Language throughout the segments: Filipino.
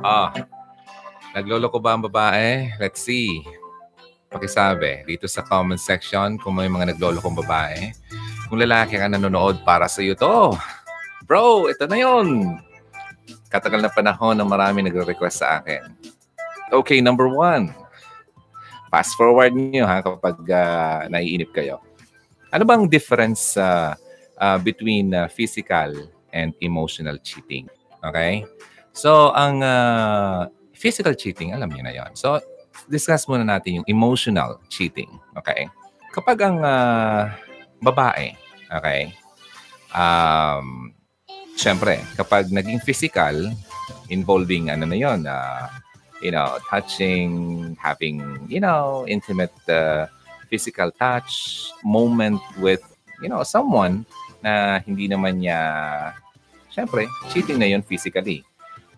Ah, nagloloko ba ang babae? Let's see. Pakisabi dito sa comment section kung may mga naglolokong babae. Kung lalaki ka nanonood para sa iyo to. Bro, ito na yon. Katagal na panahon na marami nagre-request sa akin. Okay, number one. Fast forward niyo ha kapag uh, naiinip kayo. Ano bang difference uh, uh, between uh, physical and emotional cheating? Okay? So, ang uh, physical cheating, alam niyo na yon. So, discuss muna natin yung emotional cheating. Okay? Kapag ang uh, babae, okay, um, syempre, kapag naging physical, involving ano na yon, uh, you know, touching, having, you know, intimate uh, physical touch, moment with, you know, someone na hindi naman niya, syempre, cheating na yun physically.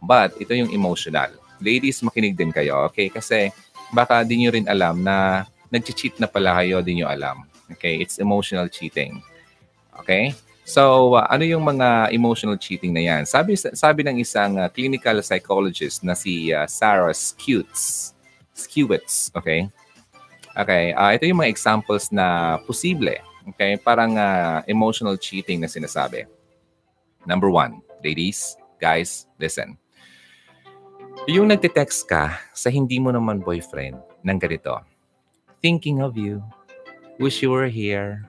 But ito yung emotional. Ladies, makinig din kayo, okay? Kasi baka di nyo rin alam na nag-cheat na pala kayo, di nyo alam. Okay? It's emotional cheating. Okay? So, uh, ano yung mga emotional cheating na yan? Sabi, sabi ng isang uh, clinical psychologist na si uh, Sarah Skewitz. Skewitz, okay? Okay, uh, ito yung mga examples na posible. Okay, parang uh, emotional cheating na sinasabi. Number one, ladies, guys, listen. Yung nagte-text ka sa hindi mo naman boyfriend ng ganito, thinking of you, wish you were here.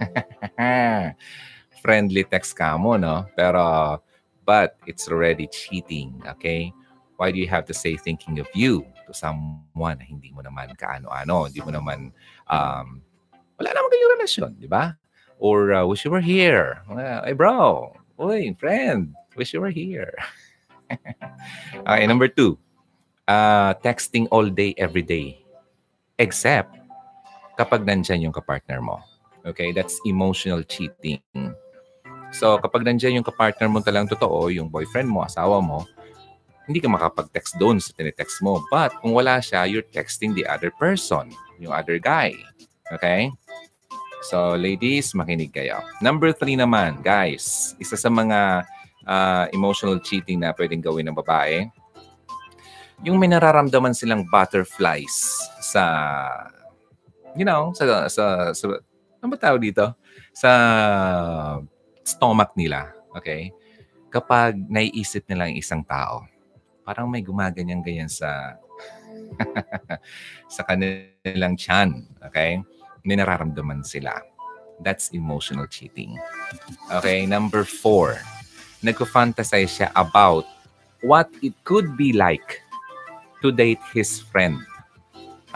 Friendly text ka mo, no? Pero, but it's already cheating, okay? Why do you have to say thinking of you to someone na hindi mo naman kaano-ano? Hindi mo naman, um, wala naman kayong relasyon, di ba? Or uh, wish you were here. Uh, hey bro, uy, friend, wish you were here. okay, number two, uh, texting all day, every day. Except kapag nandyan yung kapartner mo. Okay, that's emotional cheating. So, kapag nandyan yung kapartner mo talang totoo, yung boyfriend mo, asawa mo, hindi ka makapag-text doon sa tinetext mo. But kung wala siya, you're texting the other person, yung other guy. Okay? So, ladies, makinig kayo. Number three naman, guys, isa sa mga uh, emotional cheating na pwedeng gawin ng babae, yung may nararamdaman silang butterflies sa, you know, sa, sa, sa ano ba tawag dito? Sa stomach nila. Okay? Kapag naiisip nila ang isang tao, parang may gumaganyan-ganyan sa sa kanilang tiyan. Okay? May nararamdaman sila. That's emotional cheating. Okay? Number four, nagko-fantasize siya about what it could be like to date his friend.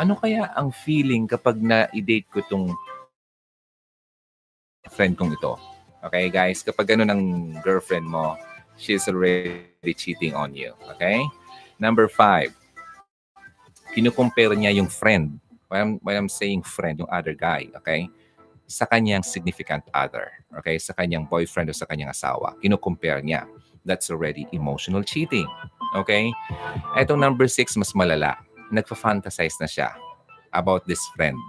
Ano kaya ang feeling kapag na-date ko tong friend kong ito? Okay, guys, kapag ano ng girlfriend mo, she's already cheating on you. Okay? Number five, kinukompare niya yung friend. When I'm, when I'm saying friend, yung other guy, okay? Sa kanyang significant other. Okay? Sa kanyang boyfriend o sa kanyang asawa. Kino-compare niya. That's already emotional cheating. Okay? Etong number six, mas malala. Nagpa-fantasize na siya about this friend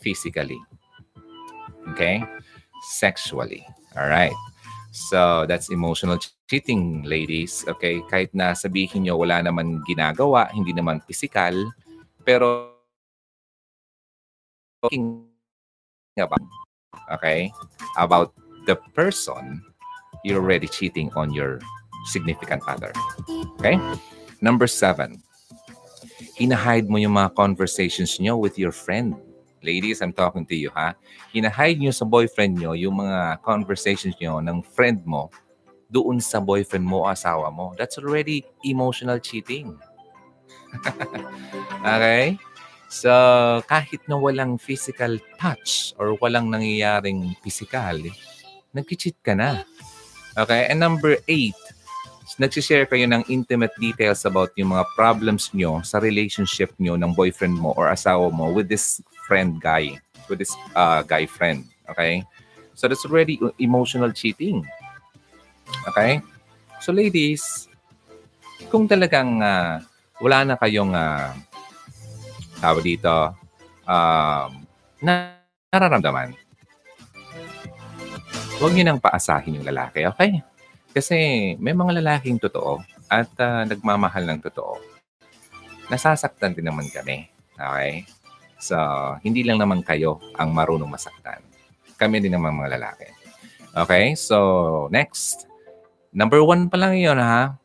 physically. Okay? Sexually. Alright. So, that's emotional cheating, ladies. Okay? Kahit na sabihin nyo wala naman ginagawa, hindi naman physical, pero about, okay, about the person, you're already cheating on your significant other. Okay? Number seven, hinahide mo yung mga conversations nyo with your friend. Ladies, I'm talking to you, ha? Hinahide nyo sa boyfriend nyo yung mga conversations nyo ng friend mo doon sa boyfriend mo o asawa mo. That's already emotional cheating. okay? So, kahit na walang physical touch or walang nangyayaring physical, nag-cheat ka na. Okay? And number eight, nagsishare kayo ng intimate details about yung mga problems nyo sa relationship nyo ng boyfriend mo or asawa mo with this friend guy, with this uh, guy friend. Okay? So, that's already emotional cheating. Okay? So, ladies, kung talagang uh, wala na kayong uh, tawag dito, um, na nararamdaman. Huwag niyo nang paasahin yung lalaki, okay? Kasi may mga lalaking totoo, at uh, nagmamahal ng totoo, nasasaktan din naman kami. Okay? So, hindi lang naman kayo ang marunong masaktan. Kami din naman mga lalaki. Okay? So, next. Number one pa lang yun, ha?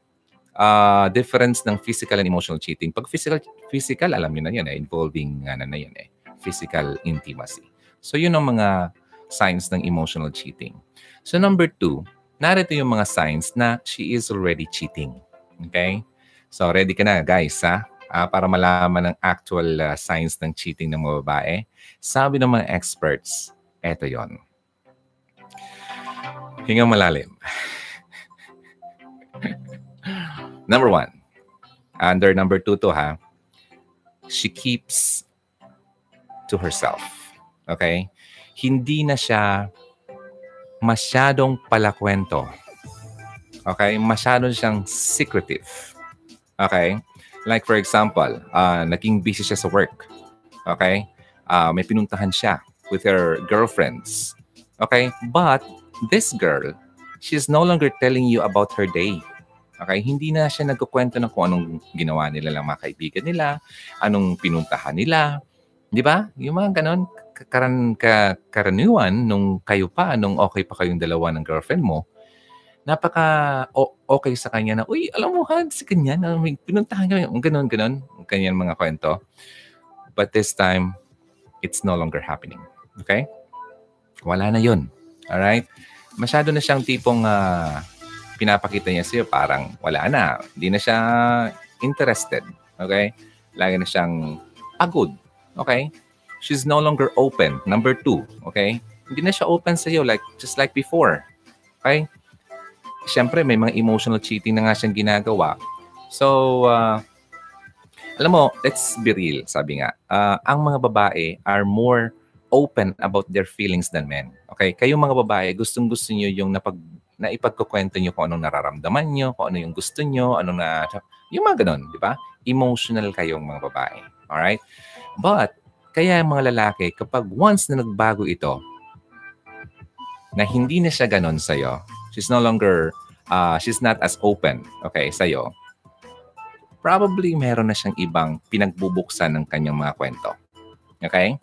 Uh, difference ng physical and emotional cheating. Pag physical, physical alam niyo na yun, eh, involving ano na yun, eh, physical intimacy. So, yun ang mga signs ng emotional cheating. So, number two, narito yung mga signs na she is already cheating. Okay? So, ready ka na, guys, ha? Uh, para malaman ang actual uh, signs ng cheating ng mga babae. Sabi ng mga experts, eto yon. Hinga malalim. Number one. Under number two to ha. She keeps to herself. Okay? Hindi na siya masyadong palakwento. Okay? Masyadong siyang secretive. Okay? Like for example, uh, naging busy siya sa work. Okay? Uh, may pinuntahan siya with her girlfriends. Okay? But this girl, she's no longer telling you about her day. Okay? Hindi na siya nagkukwento ng kung anong ginawa nila lang mga kaibigan nila, anong pinuntahan nila. Di ba? Yung mga ganon, karan, ka, karaniwan nung kayo pa, nung okay pa kayong dalawa ng girlfriend mo, napaka okay sa kanya na, uy, alam mo ha, si kanya, na may pinuntahan kami, ganon, ganon, ganyan mga kwento. But this time, it's no longer happening. Okay? Wala na yun. Alright? Masyado na siyang tipong uh, pinapakita niya sa'yo parang wala na. Hindi na siya interested. Okay? Lagi na siyang pagod. Okay? She's no longer open. Number two. Okay? Hindi na siya open sa'yo like, just like before. Okay? Siyempre, may mga emotional cheating na nga siyang ginagawa. So, uh, alam mo, let's be real, sabi nga. Uh, ang mga babae are more open about their feelings than men. Okay? Kayong mga babae, gustong-gusto niyo yung napag na ipagkukwento niyo kung anong nararamdaman niyo, kung ano yung gusto niyo, ano na yung mga ganun, di ba? Emotional kayong mga babae. All right? But kaya yung mga lalaki kapag once na nagbago ito na hindi na siya ganun sa iyo, she's no longer uh, she's not as open, okay, sa iyo. Probably meron na siyang ibang pinagbubuksan ng kanyang mga kwento. Okay?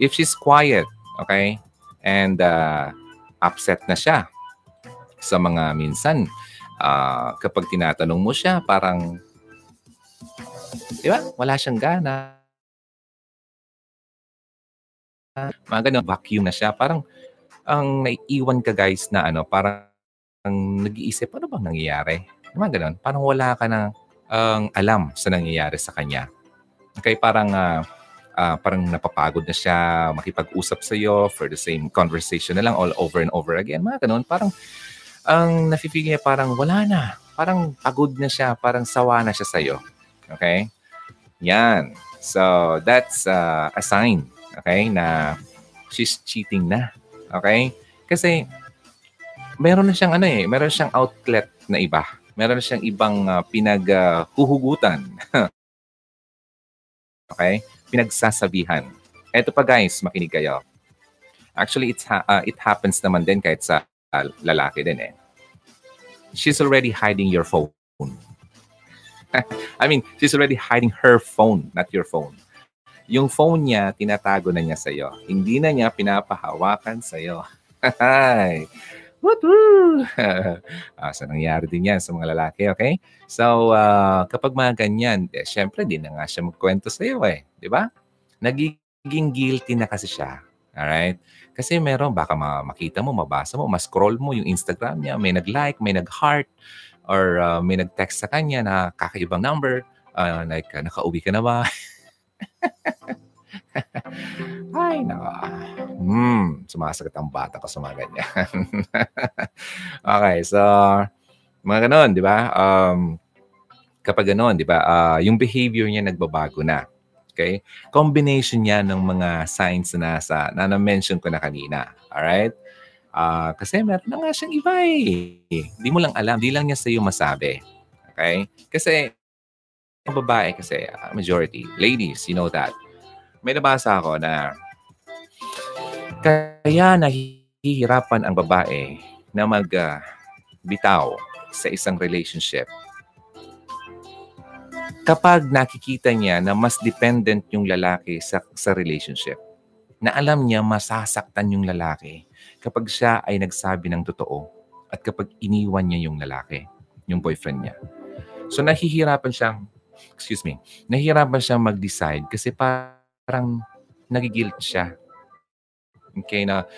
If she's quiet, okay, and uh, upset na siya sa mga minsan, uh, kapag tinatanong mo siya, parang, di ba, wala siyang gana. Mga ganun, vacuum na siya. Parang, ang naiiwan ka guys na ano, parang ang nag-iisip, ano bang nangyayari? Mga ganun. Parang wala ka na ang uh, alam sa nangyayari sa kanya. Okay, parang uh, uh, parang napapagod na siya makipag-usap sa iyo for the same conversation na lang all over and over again. Mga ganun. Parang ang nafe-feel niya parang wala na. Parang pagod na siya, parang sawa na siya sa iyo. Okay? Yan. So, that's uh, a sign, okay, na she's cheating na. Okay? Kasi meron na siyang ano eh, meron siyang outlet na iba. Meron siyang ibang uh, pinaghuhugutan. Uh, okay? Pinagsasabihan. Eto pa guys, makinig kayo. Actually, it's ha- uh, it happens naman din kahit sa uh, lalaki din eh. She's already hiding your phone. I mean, she's already hiding her phone, not your phone. Yung phone niya, tinatago na niya sa'yo. Hindi na niya pinapahawakan sa'yo. Woo! ah, so, nangyari din yan sa mga lalaki, okay? So, uh, kapag mga ganyan, eh, syempre, di na nga siya magkwento sa'yo eh. Di ba? Nagiging guilty na kasi siya. Alright? Kasi meron, baka makita mo, mabasa mo, ma-scroll mo yung Instagram niya, may nag-like, may nag-heart, or uh, may nag-text sa kanya na kakaibang number, uh, like, uh, nakauwi ka na ba? Ay, naka. Hmm, sumasakit ang bata ko sa mga ganyan. okay, so, mga ganon, di ba? Um, kapag ganon, di ba, uh, yung behavior niya nagbabago na. Okay? Combination niya ng mga signs na nasa, na na-mention ko na kanina. Alright? Uh, kasi meron na nga siyang iba eh. Hindi mo lang alam. Hindi lang niya sa iyo masabi. Okay? Kasi, ang babae kasi, uh, majority, ladies, you know that. May nabasa ako na kaya nahihirapan ang babae na mag uh, bitaw sa isang relationship kapag nakikita niya na mas dependent yung lalaki sa, sa relationship, na alam niya masasaktan yung lalaki kapag siya ay nagsabi ng totoo at kapag iniwan niya yung lalaki, yung boyfriend niya. So nahihirapan siyang, excuse me, nahihirapan siyang mag-decide kasi parang nagigilt siya. Okay na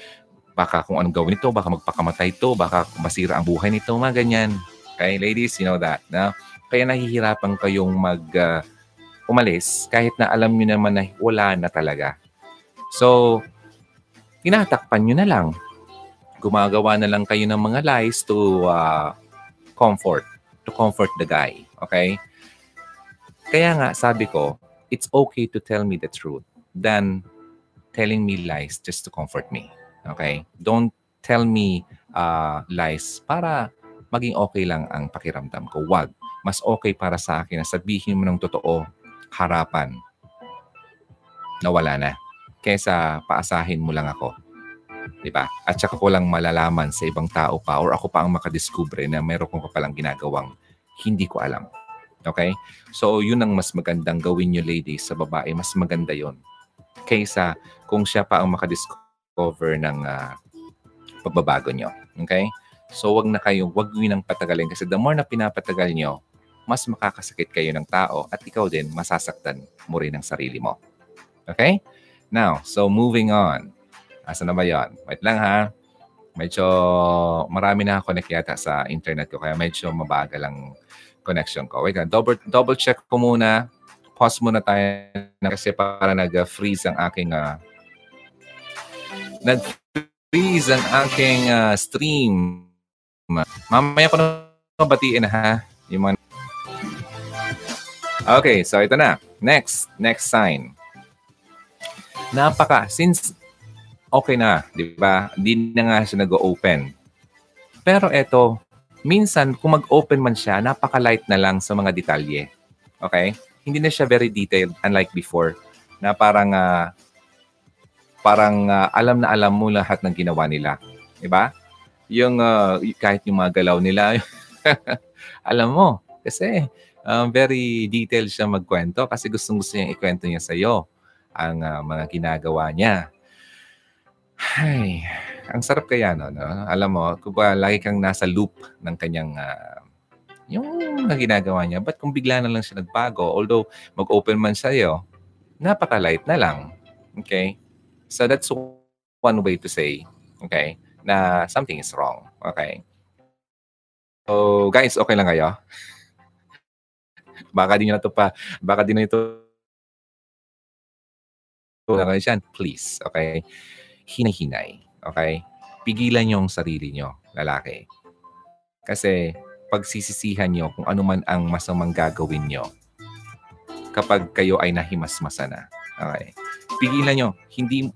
baka kung anong gawin nito, baka magpakamatay ito, baka masira ang buhay nito, mga ganyan. Okay, ladies, you know that. No? Kaya nahihirapan kayong mag uh, umalis kahit na alam niyo naman na wala na talaga. So, tinatakpan niyo na lang. Gumagawa na lang kayo ng mga lies to uh, comfort, to comfort the guy. Okay? Kaya nga, sabi ko, it's okay to tell me the truth than telling me lies just to comfort me. Okay? Don't tell me uh, lies para maging okay lang ang pakiramdam ko. Wag mas okay para sa akin na sabihin mo ng totoo, harapan, na wala na. Kesa paasahin mo lang ako. Di ba? At saka ko lang malalaman sa ibang tao pa or ako pa ang makadiskubre na meron kong palang ginagawang hindi ko alam. Okay? So, yun ang mas magandang gawin nyo ladies sa babae. Mas maganda yon Kaysa kung siya pa ang makadiscover ng uh, pagbabago nyo. Okay? So, wag na kayo, wag nyo nang patagalin kasi the more na pinapatagal nyo, mas makakasakit kayo ng tao at ikaw din masasaktan mo rin ang sarili mo. Okay? Now, so moving on. Asa na ba yan? Wait lang ha. Medyo marami na connect yata sa internet ko kaya medyo mabagal ang connection ko. Wait lang, double, double check ko muna. Pause muna tayo kasi para nag-freeze ang aking uh, nag-freeze ang aking uh, stream. Mamaya ko na batiin ha. Yung mga Okay, so ito na. Next, next sign. Napaka, since okay na, di ba? Hindi na nga siya nag-open. Pero ito, minsan kung mag-open man siya, napaka-light na lang sa mga detalye. Okay? Hindi na siya very detailed unlike before na parang uh, parang uh, alam na alam mo lahat ng ginawa nila. Di ba? Yung uh, kahit yung mga galaw nila, alam mo. Kasi um, very detailed siya magkwento kasi gustong gusto niyang ikwento niya sa iyo ang uh, mga ginagawa niya. Ay, ang sarap kaya no, no? Alam mo, kung ba lagi kang nasa loop ng kanyang uh, yung mga ginagawa niya, but kung bigla na lang siya nagbago, although mag-open man sa iyo, napaka-light na lang. Okay? So that's one way to say, okay, na something is wrong. Okay? So guys, okay lang kayo? Baka di nyo na to pa, baka di na ito siyan, please, okay? Hinay-hinay, okay? Pigilan nyo ang sarili nyo, lalaki. Kasi pag sisisihan nyo kung ano man ang masamang gagawin nyo kapag kayo ay nahimasmasa na. Okay? Pigilan nyo. Hindi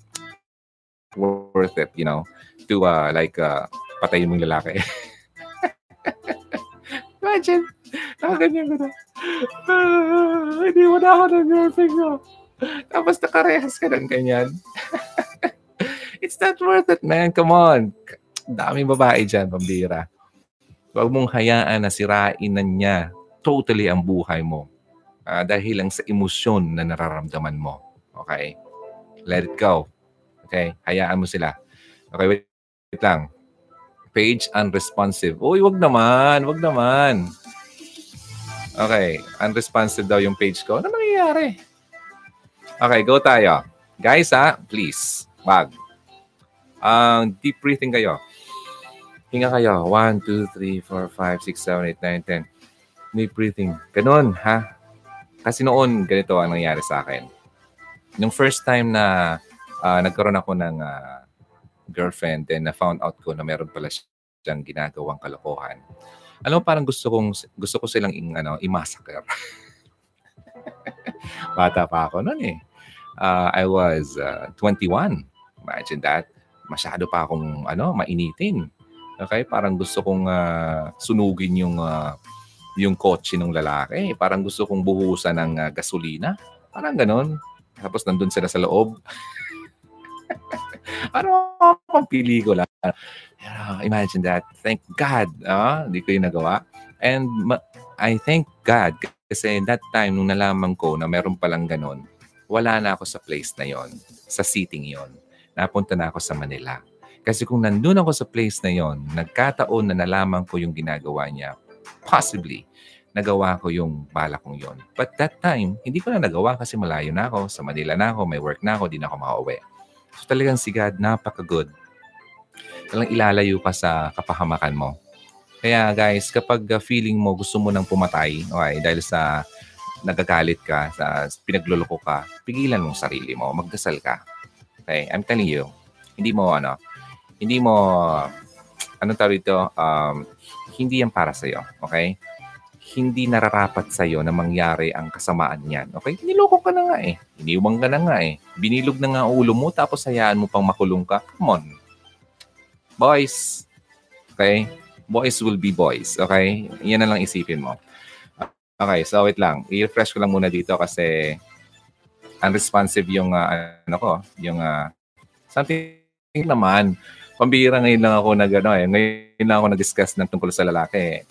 worth it, you know, to uh, like uh, patayin mong lalaki. Imagine, nakaganyan ko na. Ah, hindi mo na ako ng girlfriend ko. Tapos nakarehas ka ng ganyan. It's not worth it, man. Come on. Daming babae dyan, pambira. Huwag mong hayaan na sirain na niya totally ang buhay mo. Uh, dahil lang sa emosyon na nararamdaman mo. Okay? Let it go. Okay? Hayaan mo sila. Okay, wait, wait lang. Page unresponsive. Uy, wag naman. Wag naman. Okay, unresponsive daw yung page ko. Ano nangyayari? Okay, go tayo. Guys, ha, please, wag. Ang uh, deep breathing kayo. Hinga kayo. 1, 2, 3, 4, 5, 6, 7, 8, 9, 10. Deep breathing. Ganun, ha? Kasi noon, ganito ang nangyari sa akin. Nung first time na uh, nagkaroon ako ng uh, girlfriend, then na found out ko na meron pala siyang ginagawang kalokohan alam mo, parang gusto kong gusto ko silang ing, ano, i-massacre. Bata pa ako noon eh. Uh, I was uh, 21. Imagine that. Masyado pa akong ano, mainitin. Okay? Parang gusto kong uh, sunugin yung uh, yung kotse ng lalaki. Parang gusto kong buhusan ng uh, gasolina. Parang ganon. Tapos nandun sila sa loob. Parang pang pelikula. Imagine that. Thank God. Uh, hindi ko yung nagawa. And ma- I thank God kasi that time nung nalaman ko na meron palang ganun, wala na ako sa place na yon, sa seating yon. Napunta na ako sa Manila. Kasi kung nandun ako sa place na yon, nagkataon na nalaman ko yung ginagawa niya, possibly, nagawa ko yung bala kong yon. But that time, hindi ko na nagawa kasi malayo na ako, sa Manila na ako, may work na ako, di na ako makauwi. Talagang si God, napaka-good. Talagang ilalayo ka sa kapahamakan mo. Kaya guys, kapag uh, feeling mo gusto mo nang pumatay, okay, dahil sa nagagalit ka, sa pinagluloko ka, pigilan mo sarili mo, magdasal ka. Okay, I'm telling you, hindi mo ano, hindi mo, anong tawag ito, um, hindi yan para sa'yo, okay? Hindi nararapat sa'yo na mangyari ang kasamaan niyan, okay? Niloko ka na nga eh. Iniwang ka na nga eh. Binilog na nga ulo mo, tapos hayaan mo pang makulong ka. Come on. Boys, okay? Boys will be boys, okay? Yan na lang isipin mo. Okay, so wait lang. I-refresh ko lang muna dito kasi unresponsive yung uh, ano ko, yung uh, something naman. Pambira ngayon lang ako nag ano eh, ngayon lang ako nag-discuss ng tungkol sa lalaki.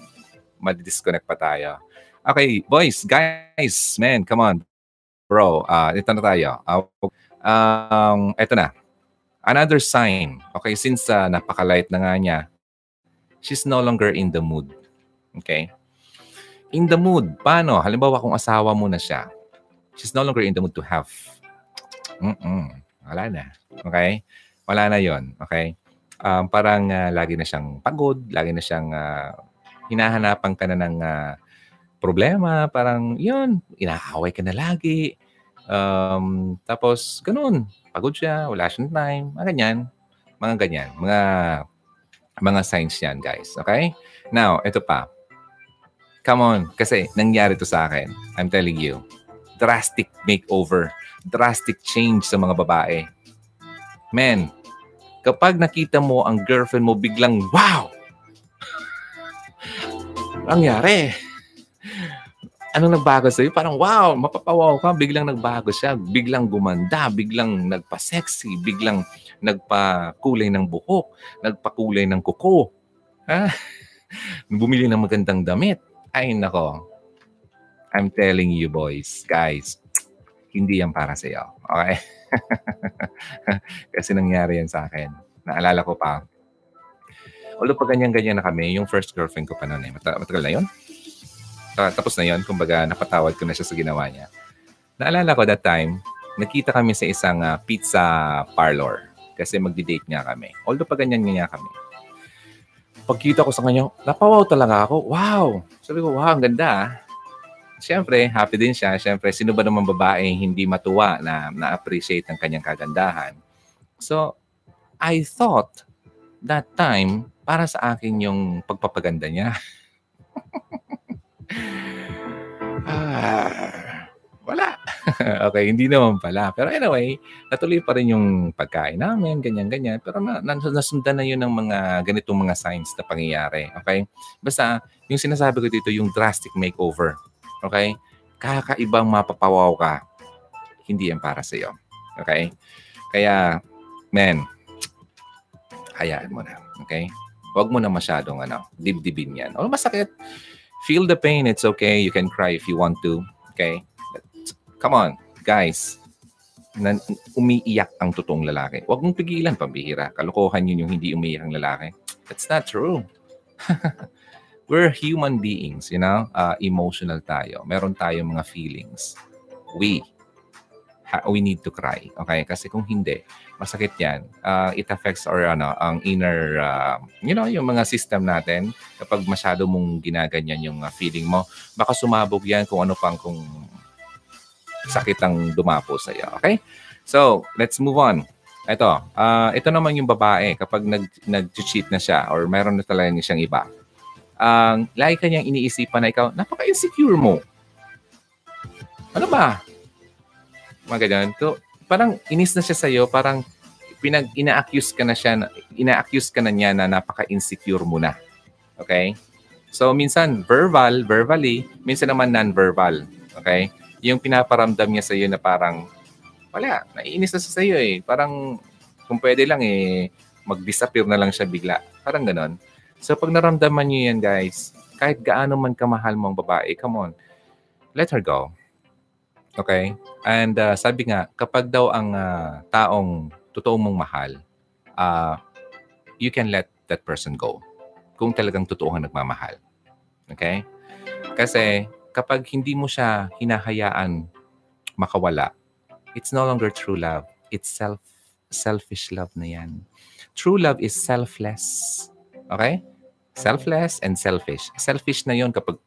Madi-disconnect pa tayo. Okay, boys, guys, man, come on. Bro, uh, ito na tayo. Uh, um, ito na. Another sign. Okay, since uh, napaka-light na nga niya, she's no longer in the mood. Okay? In the mood. Paano? Halimbawa, kung asawa mo na siya, she's no longer in the mood to have. Mm-mm. Wala na. Okay? Wala na yon Okay? Um, parang uh, lagi na siyang pagod, lagi na siyang uh, hinahanapan ka na ng uh, problema. Parang, yun, inaaway ka na lagi. Um, tapos, ganun. Pagod siya, wala siyang time, mga ganyan. Mga ganyan. Mga mga signs yan, guys. Okay? Now, ito pa. Come on. Kasi nangyari to sa akin. I'm telling you. Drastic makeover. Drastic change sa mga babae. Men, kapag nakita mo ang girlfriend mo biglang, wow! Nangyari? Anong nagbago sa'yo? Parang wow, mapapawaw ka. Biglang nagbago siya. Biglang gumanda. Biglang nagpa-sexy. Biglang nagpakulay ng buhok, nagpakulay ng kuko. Ha? Bumili ng magandang damit. Ay, nako. I'm telling you, boys, guys, hindi yan para sa iyo. Okay? Kasi nangyari yan sa akin. Naalala ko pa. Although pag ganyan-ganyan na kami, yung first girlfriend ko pa noon eh. Mata- matagal na yun. Tapos na yun, kumbaga napatawad ko na siya sa ginawa niya. Naalala ko that time, nakita kami sa isang uh, pizza parlor kasi magdi-date nga kami. Although pa ganyan nga kami. Pagkita ko sa kanya, napawaw talaga ako. Wow! Sabi ko, wow, ang ganda ah. Siyempre, happy din siya. Siyempre, sino ba naman babae hindi matuwa na na-appreciate ng kanyang kagandahan? So, I thought that time, para sa akin yung pagpapaganda niya. ah, wala. okay, hindi naman pala. Pero anyway, natuloy pa rin yung pagkain namin, ganyan-ganyan. Pero na, na, nasundan na yun ng mga ganitong mga signs na pangyayari. Okay? Basta, yung sinasabi ko dito, yung drastic makeover. Okay? Kakaibang mapapawaw ka. Hindi yan para sa iyo. Okay? Kaya, men, hayaan mo na. Okay? Huwag mo na masyadong ano, dibdibin yan. O masakit. Feel the pain. It's okay. You can cry if you want to. Okay? Come on, guys. Na, umiiyak ang totoong lalaki. Huwag mong pigilan, pambihira. Kalokohan yun yung hindi umiiyak ang lalaki. That's not true. We're human beings, you know? Uh, emotional tayo. Meron tayong mga feelings. We we need to cry. Okay? Kasi kung hindi, masakit yan. Uh, it affects our, ano, ang inner, uh, you know, yung mga system natin. Kapag masyado mong ginaganyan yung uh, feeling mo, baka sumabog yan kung ano pang kung sakit ang dumapo sa iyo. Okay? So, let's move on. Ito, uh, ito naman yung babae kapag nag, nag-cheat na siya or mayroon na talaga siyang iba. Ang uh, lagi kanyang iniisipan na ikaw, napaka-insecure mo. Ano ba? Mga ganyan. So, parang inis na siya sa iyo, parang pinag ina-accuse ka na siya, ina-accuse ka na niya na napaka-insecure mo na. Okay? So, minsan verbal, verbally, minsan naman non-verbal. Okay? yung pinaparamdam niya sa iyo na parang, wala, naiinis na sa iyo eh. Parang, kung pwede lang eh, mag-disappear na lang siya bigla. Parang ganon. So, pag naramdaman niyo yan, guys, kahit gaano man kamahal mo ang babae, come on, let her go. Okay? And uh, sabi nga, kapag daw ang uh, taong totoo mong mahal, uh, you can let that person go. Kung talagang totoo ang nagmamahal. Okay? Kasi kapag hindi mo siya hinahayaan makawala, it's no longer true love. It's self selfish love na yan. True love is selfless. Okay? Selfless and selfish. Selfish na yon kapag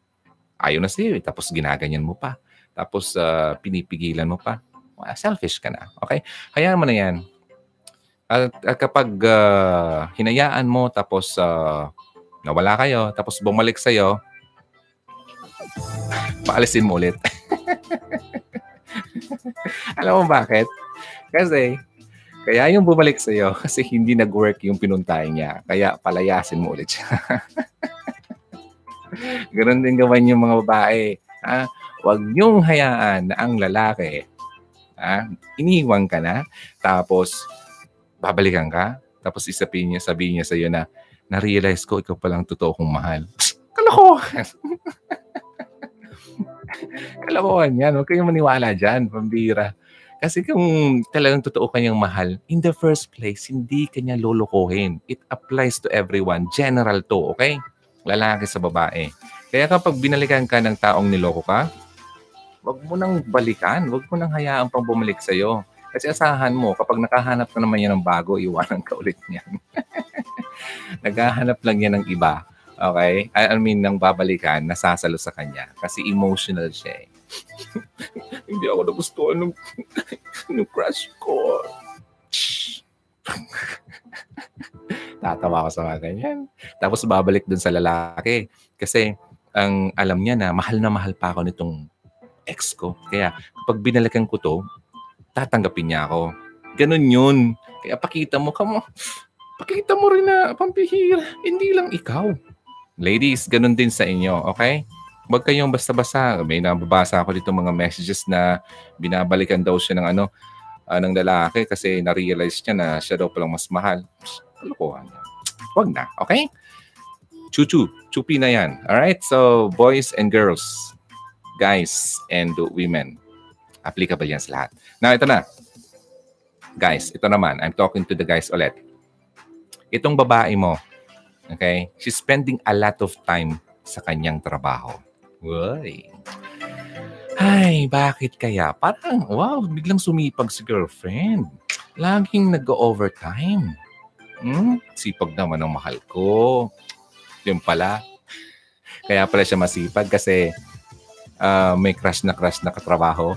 ayaw na sa'yo, eh, tapos ginaganyan mo pa. Tapos uh, pinipigilan mo pa. Well, selfish ka na. Okay? Hayaan mo na yan. At, at kapag uh, hinayaan mo, tapos uh, nawala kayo, tapos bumalik sa'yo, paalisin mo ulit. Alam mo bakit? Kasi kaya yung bumalik sa iyo kasi hindi nag-work yung pinuntay niya. Kaya palayasin mo ulit siya. Ganon din gawin yung mga babae. Ha? Huwag niyong hayaan na ang lalaki, ha? iniiwan ka na, tapos babalikan ka, tapos isapin niya, sabihin niya sa iyo na, na-realize ko ikaw palang totoo kong mahal. Kalokohan! Kalokohan yan. Huwag kayong maniwala dyan, pambira. Kasi kung talagang totoo kanyang mahal, in the first place, hindi kanya lolokohin. It applies to everyone. General to, okay? Lalaki sa babae. Kaya kapag binalikan ka ng taong niloko ka, wag mo nang balikan. Wag mo nang hayaan pang bumalik sa'yo. Kasi asahan mo, kapag nakahanap ka naman yan ng bago, iwanan ka ulit niyan. Naghahanap lang yan ng iba. Okay? I mean, nang babalikan, nasasalo sa kanya. Kasi emotional siya eh. Hindi ako nagustuhan ng, ng crush ko. Tatawa ko sa mga ganyan. Tapos babalik dun sa lalaki. Kasi ang alam niya na mahal na mahal pa ako nitong ex ko. Kaya kapag binalikan ko to, tatanggapin niya ako. Ganun yun. Kaya pakita mo, kamo, pakita mo rin na pampihira. Hindi lang ikaw. Ladies, ganun din sa inyo, okay? Huwag kayong basta-basta. May nababasa ako dito mga messages na binabalikan daw siya ng ano, uh, ng lalaki kasi na-realize niya na siya daw palang mas mahal. Kalokohan. Huwag na, okay? Chuchu, chupi na yan. Alright? So, boys and girls, guys and women, applicable yan sa lahat. Now, ito na. Guys, ito naman. I'm talking to the guys ulit. Itong babae mo, okay, she's spending a lot of time sa kanyang trabaho. Uy. Ay, bakit kaya? Parang, wow, biglang sumipag si girlfriend. Laging nag-overtime. Hmm? Sipag naman ng mahal ko. Yung pala. Kaya pala siya masipag kasi uh, may crush na crush na katrabaho.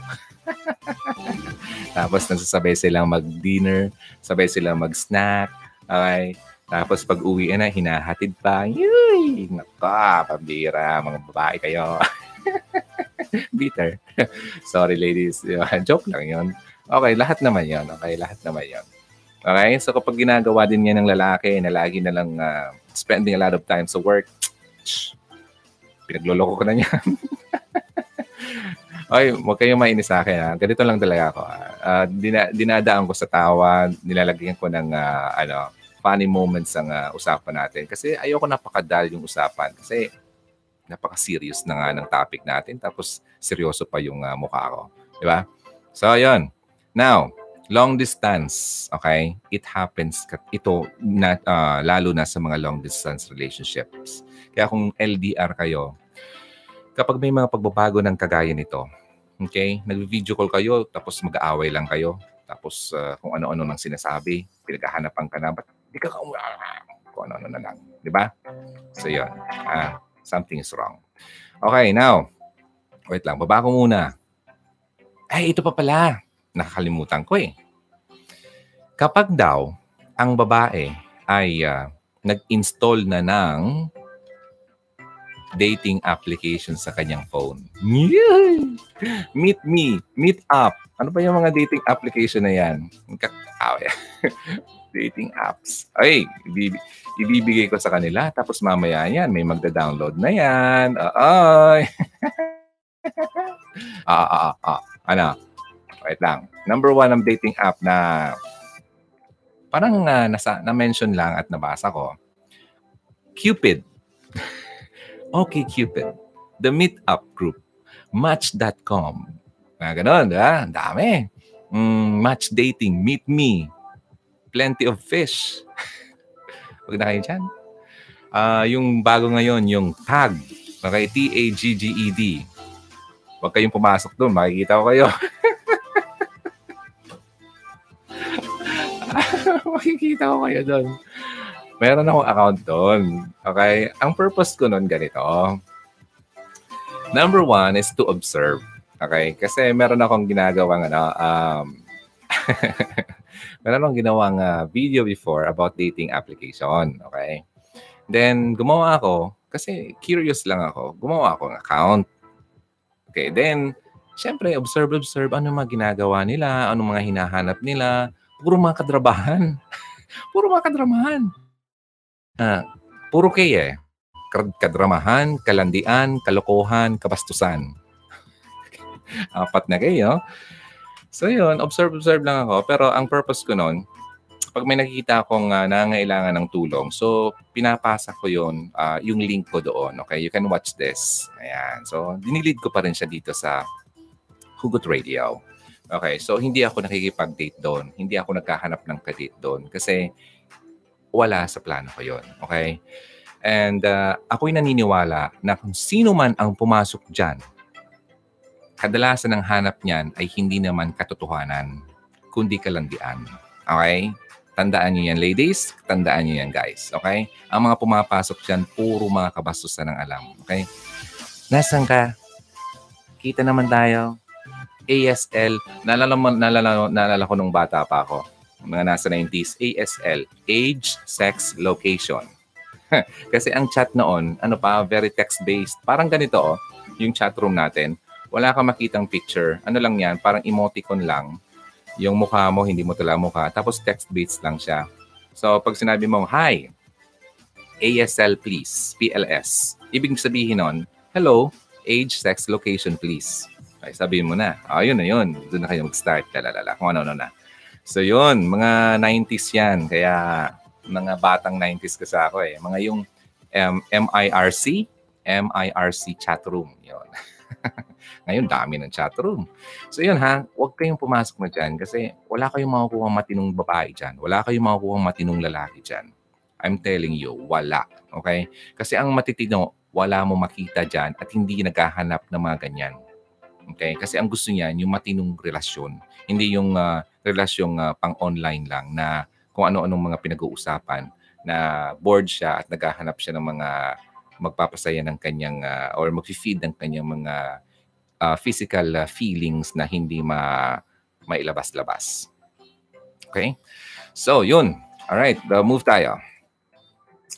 Tapos nagsasabay silang mag-dinner, sabay silang mag-snack. Okay. Tapos pag uwi na, hinahatid pa. Yuy! Naka, pabira. Mga babae kayo. Bitter. Sorry ladies. Joke lang yon. Okay, lahat naman yon. Okay, lahat naman yon. Okay, so kapag ginagawa din yan ng lalaki na lagi na lang uh, spending a lot of time sa work, pinagloloko ko na niyan. Ay, huwag kayong mainis sa akin. Ha? Ganito lang talaga ako. Uh, dina, dinadaan ko sa tawa, nilalagyan ko ng uh, ano, funny moments ang uh, usapan natin. Kasi ayoko napakadal yung usapan. Kasi napaka-serious na nga ng topic natin. Tapos seryoso pa yung uh, mukha ko. Di ba? So, ayun. Now, long distance, okay? It happens, ito, na, uh, lalo na sa mga long distance relationships. Kaya kung LDR kayo, kapag may mga pagbabago ng kagaya nito, okay? Nag-video call kayo, tapos mag-aaway lang kayo, tapos uh, kung ano-ano nang sinasabi, pinaghahanapan ka na, ba't Di ka kung ano-ano na lang. Di ba? So, yun. Ah, something is wrong. Okay, now. Wait lang. Baba ko muna. Ay, ito pa pala. Nakakalimutan ko eh. Kapag daw, ang babae ay uh, nag-install na ng dating application sa kanyang phone. Yay! Meet me, meet up. Ano ba yung mga dating application na yan? dating apps. Ay, ibibigay ko sa kanila. Tapos mamaya yan, may magda-download na yan. Ay. ah, ah, ah, ah. Ano? Wait lang. Number one ang dating app na parang uh, nasa, na-mention lang at nabasa ko. Cupid. OkCupid, the Meetup Group, Match.com. Mga ganon, di ba? Ang dami. Mm, match dating, meet me, plenty of fish. Huwag na kayo dyan. Uh, yung bago ngayon, yung tag. Okay, T-A-G-G-E-D. Huwag kayong pumasok doon. Makikita ko kayo. Makikita ko kayo doon. Meron akong account doon. Okay? Ang purpose ko noon ganito. Number one is to observe. Okay? Kasi meron akong ginagawang ano, um, meron akong ginawang uh, video before about dating application. Okay? Then, gumawa ako, kasi curious lang ako, gumawa ako ng account. Okay, then, syempre, observe, observe, ano mga ginagawa nila, ano mga hinahanap nila. Puro mga kadrabahan. puro mga kadramahan. Ah, puro kay eh. Kadramahan, kalandian, kalokohan, kabastusan. Apat na kayo. So yun, observe, observe lang ako. Pero ang purpose ko noon, pag may nakikita akong uh, nangangailangan ng tulong, so pinapasa ko yun, uh, yung link ko doon. Okay, you can watch this. Ayan. So, dinilid ko pa rin siya dito sa Hugot Radio. Okay, so hindi ako nakikipag-date doon. Hindi ako nagkahanap ng kadate doon kasi wala sa plano ko yun. Okay? And uh, ako'y naniniwala na kung sino man ang pumasok dyan, kadalasan ang hanap niyan ay hindi naman katotohanan, kundi kalandian. Okay? Tandaan niyo yan, ladies. Tandaan niyo yan, guys. Okay? Ang mga pumapasok dyan, puro mga kabastusan ang alam. Okay? Nasaan ka? Kita naman tayo. ASL. Naalala, mo, naalala, naalala ko nung bata pa ako. Mga nasa 90s. ASL. Age, Sex, Location. Kasi ang chat noon, ano pa, very text-based. Parang ganito, oh, yung chat room natin. Wala kang makitang picture. Ano lang yan, parang emoticon lang yung mukha mo, hindi mo tala mukha. Tapos text-based lang siya. So, pag sinabi mong, Hi, ASL please, PLS. Ibig sabihin nun, Hello, age, sex, location please. Okay, sabihin mo na. Ah, yun na yun. Doon na kayo mag-start. Kalalala. Kung ano-ano na. So, yun. Mga 90s yan. Kaya, mga batang 90s kasi ako eh. Mga yung um, MIRC, MIRC chat room. Yun. Ngayon, dami ng chat room. So yun ha, huwag kayong pumasok na dyan kasi wala kayong makukuha matinong babae dyan. Wala kayong makukuha matinong lalaki dyan. I'm telling you, wala. Okay? Kasi ang matitino, wala mo makita dyan at hindi naghahanap ng mga ganyan. Okay? Kasi ang gusto niyan, yung matinong relasyon. Hindi yung uh, relasyong uh, pang-online lang na kung ano-anong mga pinag-uusapan na bored siya at naghahanap siya ng mga magpapasaya ng kanyang uh, or mag-feed ng kanyang mga uh, physical uh, feelings na hindi ma mailabas-labas. Okay? So, yun. Alright, uh, move tayo.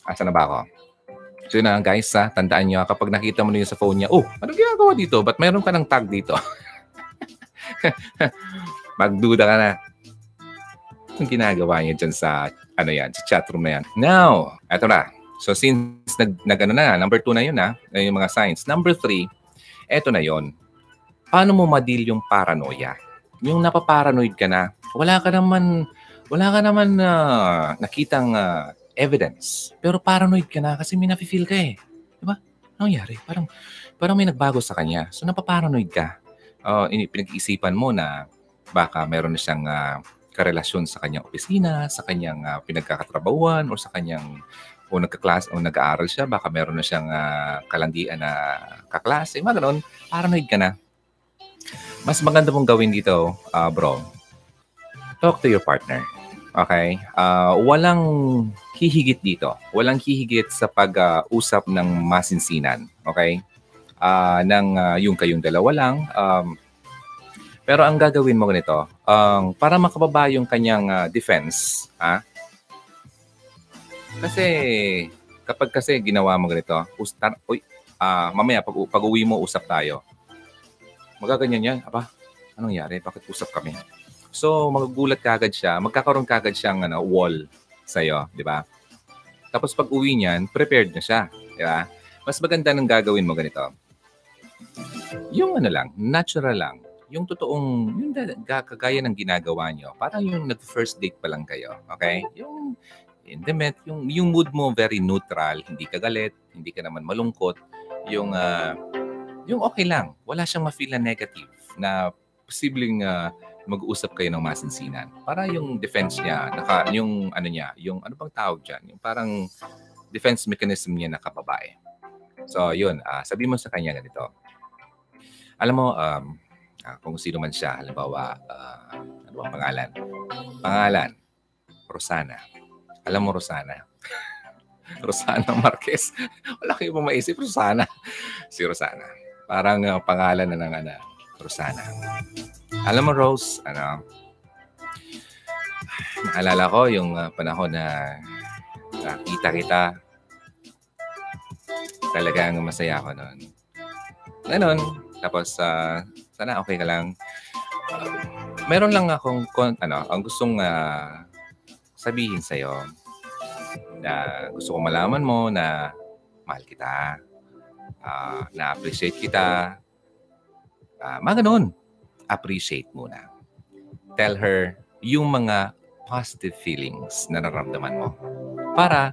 Asa na ba ako? So yun na guys, ha? tandaan nyo, kapag nakita mo na yun sa phone niya, oh, ano ginagawa dito? Ba't mayroon ka ng tag dito? Magduda ka na. Anong ginagawa niya dyan sa, ano yan, sa chat room na yan? Now, eto na. So since nag, nag ano na, number two na yun ha, yung mga signs. Number three, eto na yon paano mo madil yung paranoia? Yung napaparanoid ka na, wala ka naman, wala ka naman uh, nakitang uh, evidence. Pero paranoid ka na kasi may nafe-feel ka eh. Di ba? Ano nangyari? Parang, parang may nagbago sa kanya. So napaparanoid ka. Uh, pinag-iisipan mo na baka meron na siyang uh, karelasyon sa kanyang opisina, sa kanyang uh, pinagkakatrabawan, o sa kanyang o nagka-class o nag-aaral siya, baka meron na siyang uh, kalandian na kaklase, mga ganun, paranoid ka na. Mas maganda mong gawin dito, uh, bro, talk to your partner. Okay? Uh, walang hihigit dito. Walang hihigit sa pag-usap ng masinsinan. Okay? Uh, ng uh, yung kayong dalawa lang. Um, pero ang gagawin mo ganito, um, para makababa yung kanyang uh, defense, ha? Kasi kapag kasi ginawa mo ganito, ustar, uy, uh, mamaya pag, pag uwi mo, usap tayo magaganyan yan. Aba, anong nangyari? Bakit usap kami? So, magugulat kagad siya. Magkakaroon kagad siyang ano, wall sa'yo, di ba? Tapos pag uwi niyan, prepared na siya. Di ba? Mas maganda nang gagawin mo ganito. Yung ano lang, natural lang. Yung totoong, yung kagaya ng ginagawa niyo. Parang yung nag-first date pa lang kayo. Okay? Yung intimate, yung, yung mood mo very neutral. Hindi ka galit, hindi ka naman malungkot yung, uh, yung okay lang. Wala siyang ma-feel na negative na posibleng uh, mag-uusap kayo ng masinsinan. Para yung defense niya, naka, yung ano niya, yung ano bang tawag dyan? Yung parang defense mechanism niya na kababae. So, yun. Uh, sabi mo sa kanya ganito. Alam mo, um, uh, kung sino man siya, halimbawa, uh, ano bang pangalan? Pangalan, Rosana. Alam mo, Rosana? Rosana Marquez. Wala kayo pa maisip, Rosana. Si Rosana. Parang uh, pangalan na ng ano, Rosana. Alam mo, Rose, ano, naalala ko yung uh, panahon na nakita kita. Talagang masaya ako noon. Ganon. Tapos, uh, sana okay ka lang. Uh, meron lang akong, ano, ang gustong uh, sabihin sa'yo na gusto kong malaman mo na mahal kita, uh, na-appreciate kita, Uh, mga ganun. Appreciate muna. Tell her yung mga positive feelings na nararamdaman mo. Para,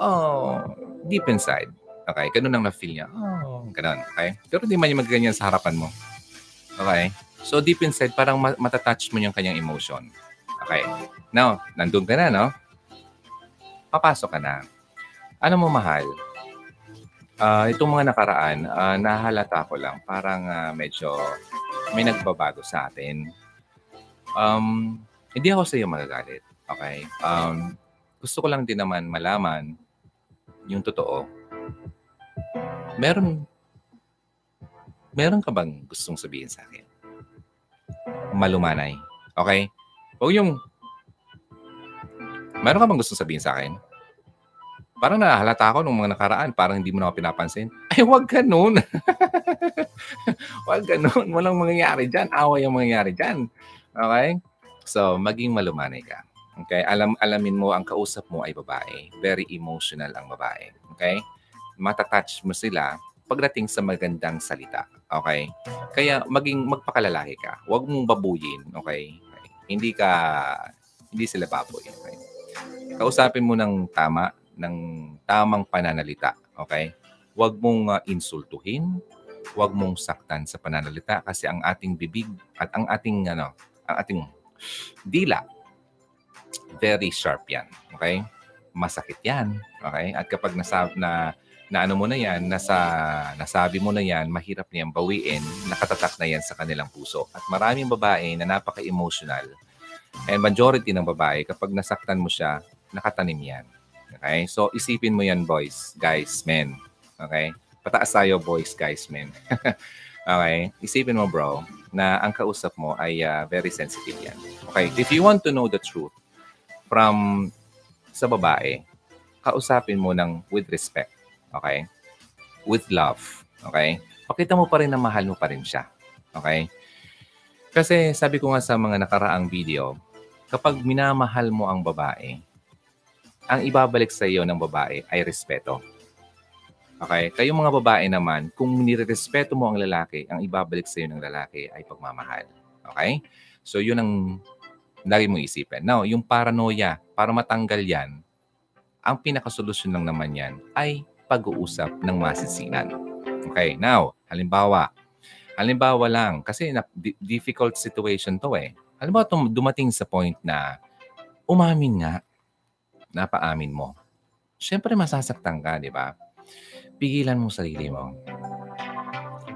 oh, deep inside, okay, ganun ang na-feel niya. Oh, ganun, okay? Pero hindi man yung magganyan sa harapan mo. Okay? So, deep inside, parang matatouch mo yung kanyang emotion. Okay? Now, nandun ka na, no? Papasok ka na. Ano mo, mahal? Ah, itong mga nakaraan, ah, nahalata ko lang parang, ah, medyo may nagbabago sa atin. Um, hindi ako sa iyo magagalit, okay? Um, gusto ko lang din naman malaman yung totoo. Meron meron ka bang gustong sabihin sa akin? Malumanay, okay? Huwag yung meron ka bang gustong sabihin sa akin? Parang nahalata ako nung mga nakaraan, parang hindi mo na ako pinapansin. Ay, wag ganun. wag ganun. Walang mangyayari dyan. Away ang mangyayari dyan. Okay? So, maging malumanay ka. Okay? Alam, alamin mo, ang kausap mo ay babae. Very emotional ang babae. Okay? Matatouch mo sila pagdating sa magandang salita. Okay? Kaya maging magpakalalaki ka. Huwag mong babuyin. Okay? okay? Hindi ka, hindi sila baboy. Okay? Kausapin mo ng tama, ng tamang pananalita. Okay? Huwag mong uh, insultuhin, huwag mong saktan sa pananalita kasi ang ating bibig at ang ating ano, ang ating dila very sharp 'yan. Okay? Masakit 'yan. Okay? At kapag nasab na na ano mo na yan, nasa, nasabi mo na yan, mahirap niyang bawiin, nakatatak na yan sa kanilang puso. At maraming babae na napaka-emotional, and majority ng babae, kapag nasaktan mo siya, nakatanim yan. Okay? So, isipin mo yan, boys, guys, men. Okay? Pataas tayo, boys, guys, men. okay? Isipin mo, bro, na ang kausap mo ay uh, very sensitive yan. Okay? If you want to know the truth from sa babae, kausapin mo ng with respect. Okay? With love. Okay? Pakita mo pa rin na mahal mo pa rin siya. Okay? Kasi sabi ko nga sa mga nakaraang video, kapag minamahal mo ang babae, ang ibabalik sa iyo ng babae ay respeto. Okay? Kayong mga babae naman, kung nirerespeto mo ang lalaki, ang ibabalik sa iyo ng lalaki ay pagmamahal. Okay? So, yun ang lagi mo isipin. Now, yung paranoia, para matanggal yan, ang pinakasolusyon lang naman yan ay pag-uusap ng masisinan. Okay, now, halimbawa, halimbawa lang, kasi na, difficult situation to eh. Halimbawa, dumating sa point na umamin nga napaamin mo, syempre masasaktan ka, di ba? Pigilan mo sarili mo.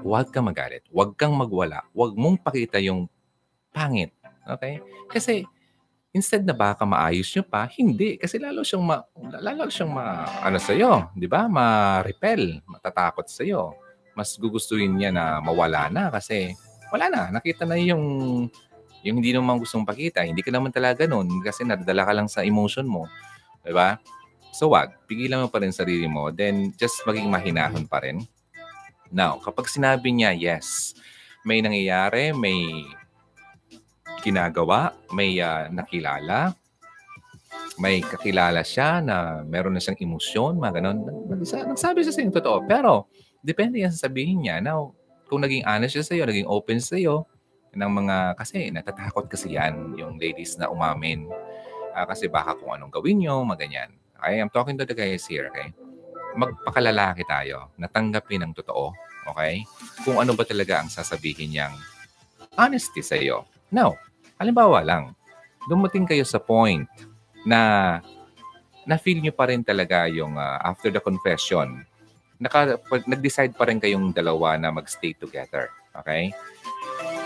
Huwag kang magalit. Huwag kang magwala. Huwag mong pakita yung pangit. Okay? Kasi instead na baka maayos nyo pa, hindi. Kasi lalo siyang ma, lalo siyang ma, ano sa'yo, di ba? Ma-repel, matatakot sa'yo. Mas gugustuhin niya na mawala na kasi wala na. Nakita na yung yung hindi naman gustong pakita. Hindi ka naman talaga noon kasi nadala ka lang sa emotion mo. Diba? So wag, pigilan mo pa rin sarili mo, then just maging mahinahon pa rin. Now, kapag sinabi niya, yes, may nangyayari, may ginagawa, may uh, nakilala, may kakilala siya na meron na siyang emosyon, mga ganun. Nagsabi siya sa inyo totoo. Pero, depende yan sa sabihin niya. Now, kung naging honest siya sa iyo, naging open sa iyo, ng mga, kasi natatakot kasi yan, yung ladies na umamin Uh, kasi baka kung anong gawin nyo, maganyan. Okay, I'm talking to the guys here, okay? magpakalalaki tayo, natanggapin ang totoo, okay? Kung ano ba talaga ang sasabihin niyang honesty sa iyo. Now, halimbawa lang, dumating kayo sa point na na-feel nyo pa rin talaga yung uh, after the confession, naka, nag-decide pa rin kayong dalawa na mag-stay together. Okay?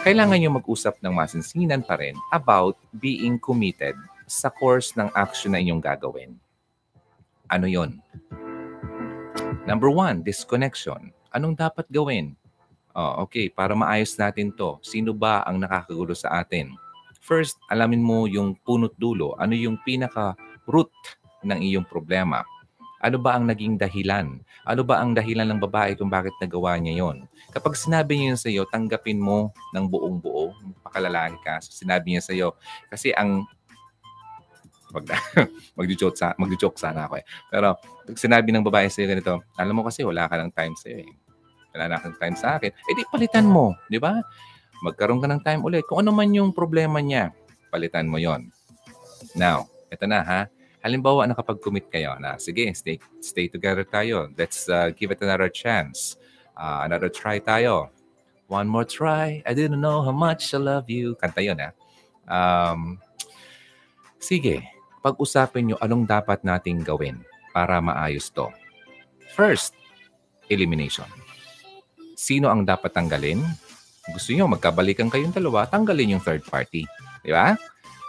Kailangan nyo mag-usap ng masinsinan pa rin about being committed sa course ng action na inyong gagawin. Ano yon? Number one, disconnection. Anong dapat gawin? Oh, okay, para maayos natin to, sino ba ang nakakagulo sa atin? First, alamin mo yung punot dulo. Ano yung pinaka-root ng iyong problema. Ano ba ang naging dahilan? Ano ba ang dahilan ng babae kung bakit nagawa niya yon? Kapag sinabi niya sa iyo, tanggapin mo ng buong buo. Pakalalaki ka. Sinabi niya sa iyo. Kasi ang mag magjo-joke sa magjo-joke sana ako eh. Pero pag sinabi ng babae sa iyo ganito, alam mo kasi wala ka ng time sa iyo eh. Wala na kang time sa akin. Eh di palitan mo, di ba? Magkaroon ka ng time ulit. Kung ano man yung problema niya, palitan mo 'yon. Now, ito na ha. Halimbawa, nakapag-commit kayo na, sige, stay, stay together tayo. Let's uh, give it another chance. Uh, another try tayo. One more try. I didn't know how much I love you. Kanta yun, ha? Um, sige, pag-usapin nyo anong dapat nating gawin para maayos to. First, elimination. Sino ang dapat tanggalin? Gusto nyo magkabalikan kayong dalawa, tanggalin yung third party. Di ba?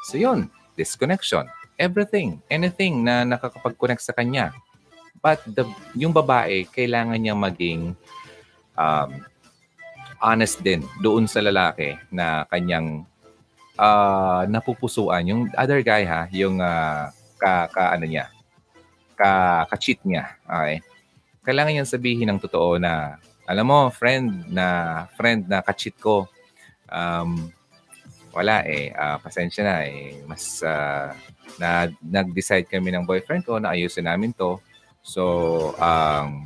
So yun, disconnection everything, anything na nakakapag-connect sa kanya. But the, yung babae, kailangan niya maging um, honest din doon sa lalaki na kanyang uh, napupusuan. Yung other guy ha, yung uh, ka, ka ano niya, ka, ka-cheat niya. Okay? Kailangan niyang sabihin ng totoo na, alam mo, friend na friend na ka-cheat ko, um, wala eh, uh, pasensya na eh, mas uh, na nag-decide kami ng boyfriend ko na ayusin namin to. So, um,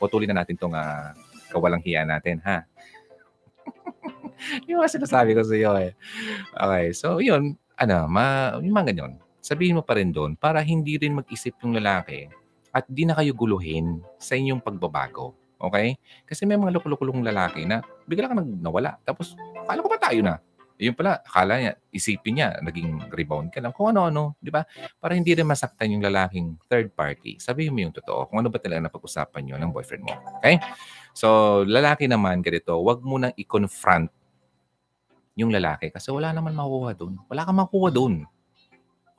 putulin na natin tong uh, kawalang hiya natin, ha? yung mga sinasabi ko sa iyo eh. Okay, so yun, ano, ma, yung mga ganyan. Sabihin mo pa rin doon para hindi rin mag-isip yung lalaki at di na kayo guluhin sa inyong pagbabago. Okay? Kasi may mga lukulong lalaki na bigla ka nag nawala. Tapos, kala ko ba tayo na? Yun pala, akala niya, isipin niya, naging rebound ka lang. Kung ano-ano, di ba? Para hindi rin masaktan yung lalaking third party. Sabihin mo yung totoo. Kung ano ba talaga napag-usapan nyo ng boyfriend mo. Okay? So, lalaki naman, ganito, wag mo nang i-confront yung lalaki kasi wala naman makuha doon. Wala kang makuha doon.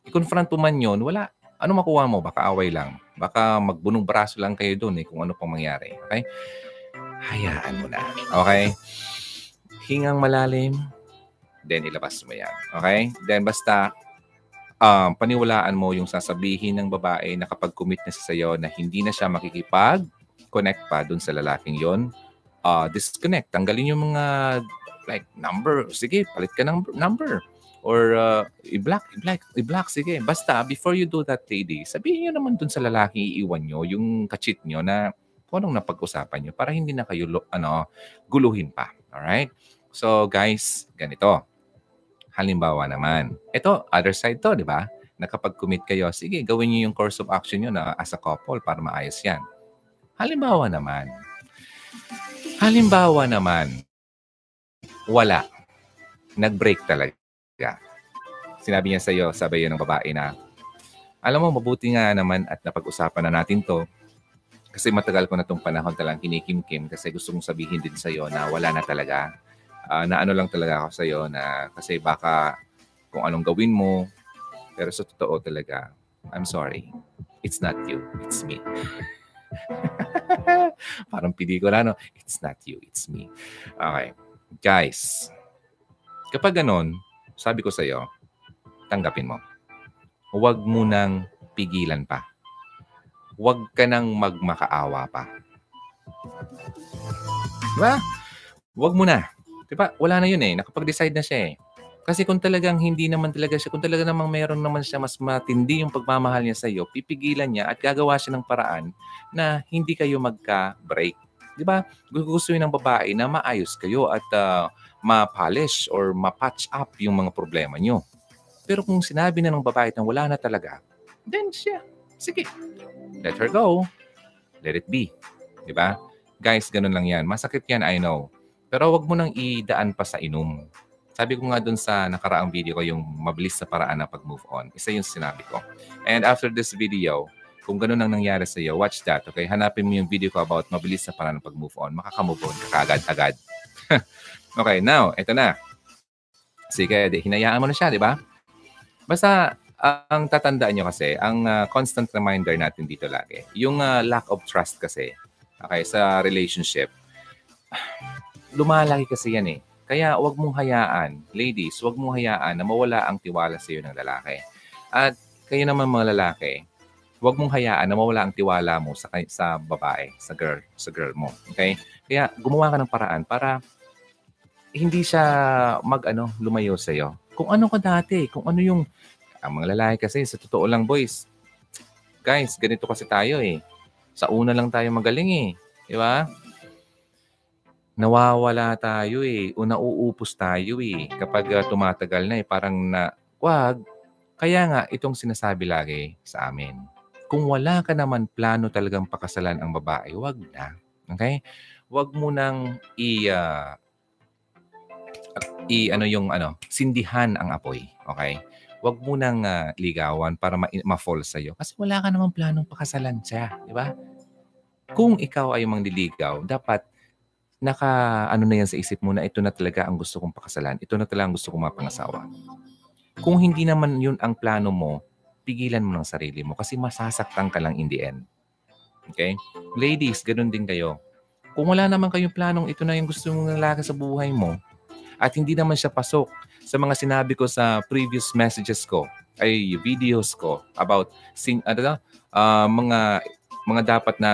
I-confront mo man yun, wala. Ano makuha mo? Baka away lang. Baka magbunong braso lang kayo doon eh kung ano pang mangyari. Okay? Hayaan mo na. Okay? Hingang malalim, then ilabas mo yan. Okay? Then basta um, paniwalaan mo yung sasabihin ng babae na kapag commit na siya sa'yo na hindi na siya makikipag-connect pa dun sa lalaking yon uh, disconnect. Tanggalin yung mga like number. Sige, palit ka ng number. Or uh, i-block, i-block, i-block. Sige, basta before you do that, lady, sabihin nyo naman dun sa lalaki iiwan nyo, yung kachit nyo na kung anong napag-usapan nyo para hindi na kayo ano, guluhin pa. Alright? So guys, ganito. Halimbawa naman, ito, other side to, di ba? Na kapag commit kayo, sige, gawin niyo yung course of action niyo na as a couple para maayos yan. Halimbawa naman, halimbawa naman, wala. Nag-break talaga. Sinabi niya sa iyo, sabi yun ng babae na, alam mo, mabuti nga naman at napag-usapan na natin to. Kasi matagal ko na itong panahon talang kinikimkim kasi gusto kong sabihin din sa iyo na wala na talaga. Uh, na ano lang talaga ako sa iyo na kasi baka kung anong gawin mo. Pero sa totoo talaga I'm sorry. It's not you. It's me. Parang pelikula no? It's not you. It's me. Okay guys kapag ganon sabi ko sa iyo tanggapin mo huwag mo nang pigilan pa huwag ka nang magmakaawa pa diba? Huwag mo na. Di ba? Wala na yun eh. Nakapag-decide na siya eh. Kasi kung talagang hindi naman talaga siya, kung talaga namang meron naman siya mas matindi yung pagmamahal niya sa iyo, pipigilan niya at gagawa siya ng paraan na hindi kayo magka-break. Di ba? Gugustuhin ng babae na maayos kayo at uh, ma-polish or ma-patch up yung mga problema niyo. Pero kung sinabi na ng babae na wala na talaga, then siya, sige, let her go. Let it be. Di ba? Guys, ganun lang yan. Masakit yan, I know. Pero wag mo nang idaan pa sa inom. Sabi ko nga dun sa nakaraang video ko, yung mabilis na paraan na pag-move on. Isa yung sinabi ko. And after this video, kung ganun ang nangyari sa iyo, watch that, okay? Hanapin mo yung video ko about mabilis na paraan na pag-move on. Makaka-move on ka agad-agad. okay, now, ito na. Sige, di, hinayaan mo na siya, di ba? Basta, ang tatandaan nyo kasi, ang uh, constant reminder natin dito lagi, yung uh, lack of trust kasi, okay, sa relationship, lumalaki kasi yan eh. Kaya wag mong hayaan, ladies, wag mong hayaan na mawala ang tiwala sa iyo ng lalaki. At kayo naman mga lalaki, wag mong hayaan na mawala ang tiwala mo sa sa babae, sa girl, sa girl mo. Okay? Kaya gumawa ka ng paraan para hindi siya mag ano, lumayo sa iyo. Kung ano ka dati, kung ano yung ang mga lalaki kasi sa totoo lang boys. Guys, ganito kasi tayo eh. Sa una lang tayo magaling eh. Di ba? nawawala tayo eh, o nauupos tayo eh. Kapag uh, tumatagal na eh, parang na, wag. Kaya nga, itong sinasabi lagi sa amin, kung wala ka naman plano talagang pakasalan ang babae, wag na. Okay? Wag mo nang i, uh, i ano yung ano, sindihan ang apoy. Okay? Wag mo nang uh, ligawan para ma- ma-fall sa iyo kasi wala ka namang planong pakasalan siya, di ba? Kung ikaw ay mangliligaw, dapat naka ano na yan sa isip mo na ito na talaga ang gusto kong pakasalan. Ito na talaga ang gusto kong mapangasawa. Kung hindi naman yun ang plano mo, pigilan mo ng sarili mo kasi masasaktan ka lang in the end. Okay? Ladies, ganun din kayo. Kung wala naman kayong planong ito na yung gusto mong lalaki sa buhay mo at hindi naman siya pasok sa mga sinabi ko sa previous messages ko ay videos ko about sing, ano, uh, mga mga dapat na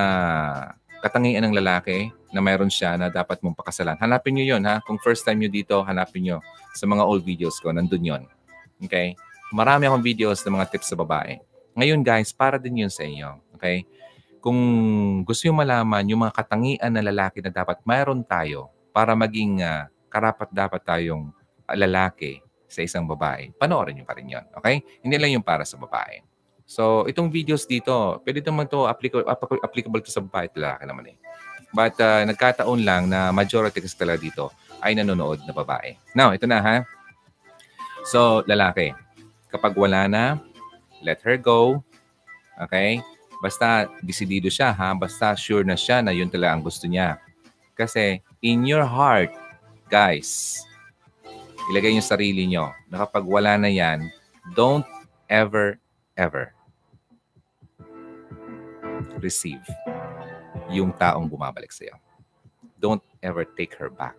katangian ng lalaki na mayroon siya na dapat mong pakasalan. Hanapin nyo yon ha. Kung first time nyo dito, hanapin nyo sa mga old videos ko. Nandun yon. Okay? Marami akong videos ng mga tips sa babae. Ngayon guys, para din yun sa inyo. Okay? Kung gusto nyo malaman yung mga katangian na lalaki na dapat mayroon tayo para maging uh, karapat dapat tayong lalaki sa isang babae, panoorin nyo pa rin yun. Okay? Hindi lang yung para sa babae. So, itong videos dito, pwede naman to applicable, applicable to sa babae at lalaki naman eh. But uh, nagkataon lang na majority kasi talaga dito ay nanonood na babae. Now, ito na ha. So, lalaki. Kapag wala na, let her go. Okay? Basta desidido siya ha. Basta sure na siya na yun talaga ang gusto niya. Kasi in your heart, guys, ilagay niyo sarili niyo na kapag wala na yan, don't ever, ever receive yung taong bumabalik sa iyo. Don't ever take her back.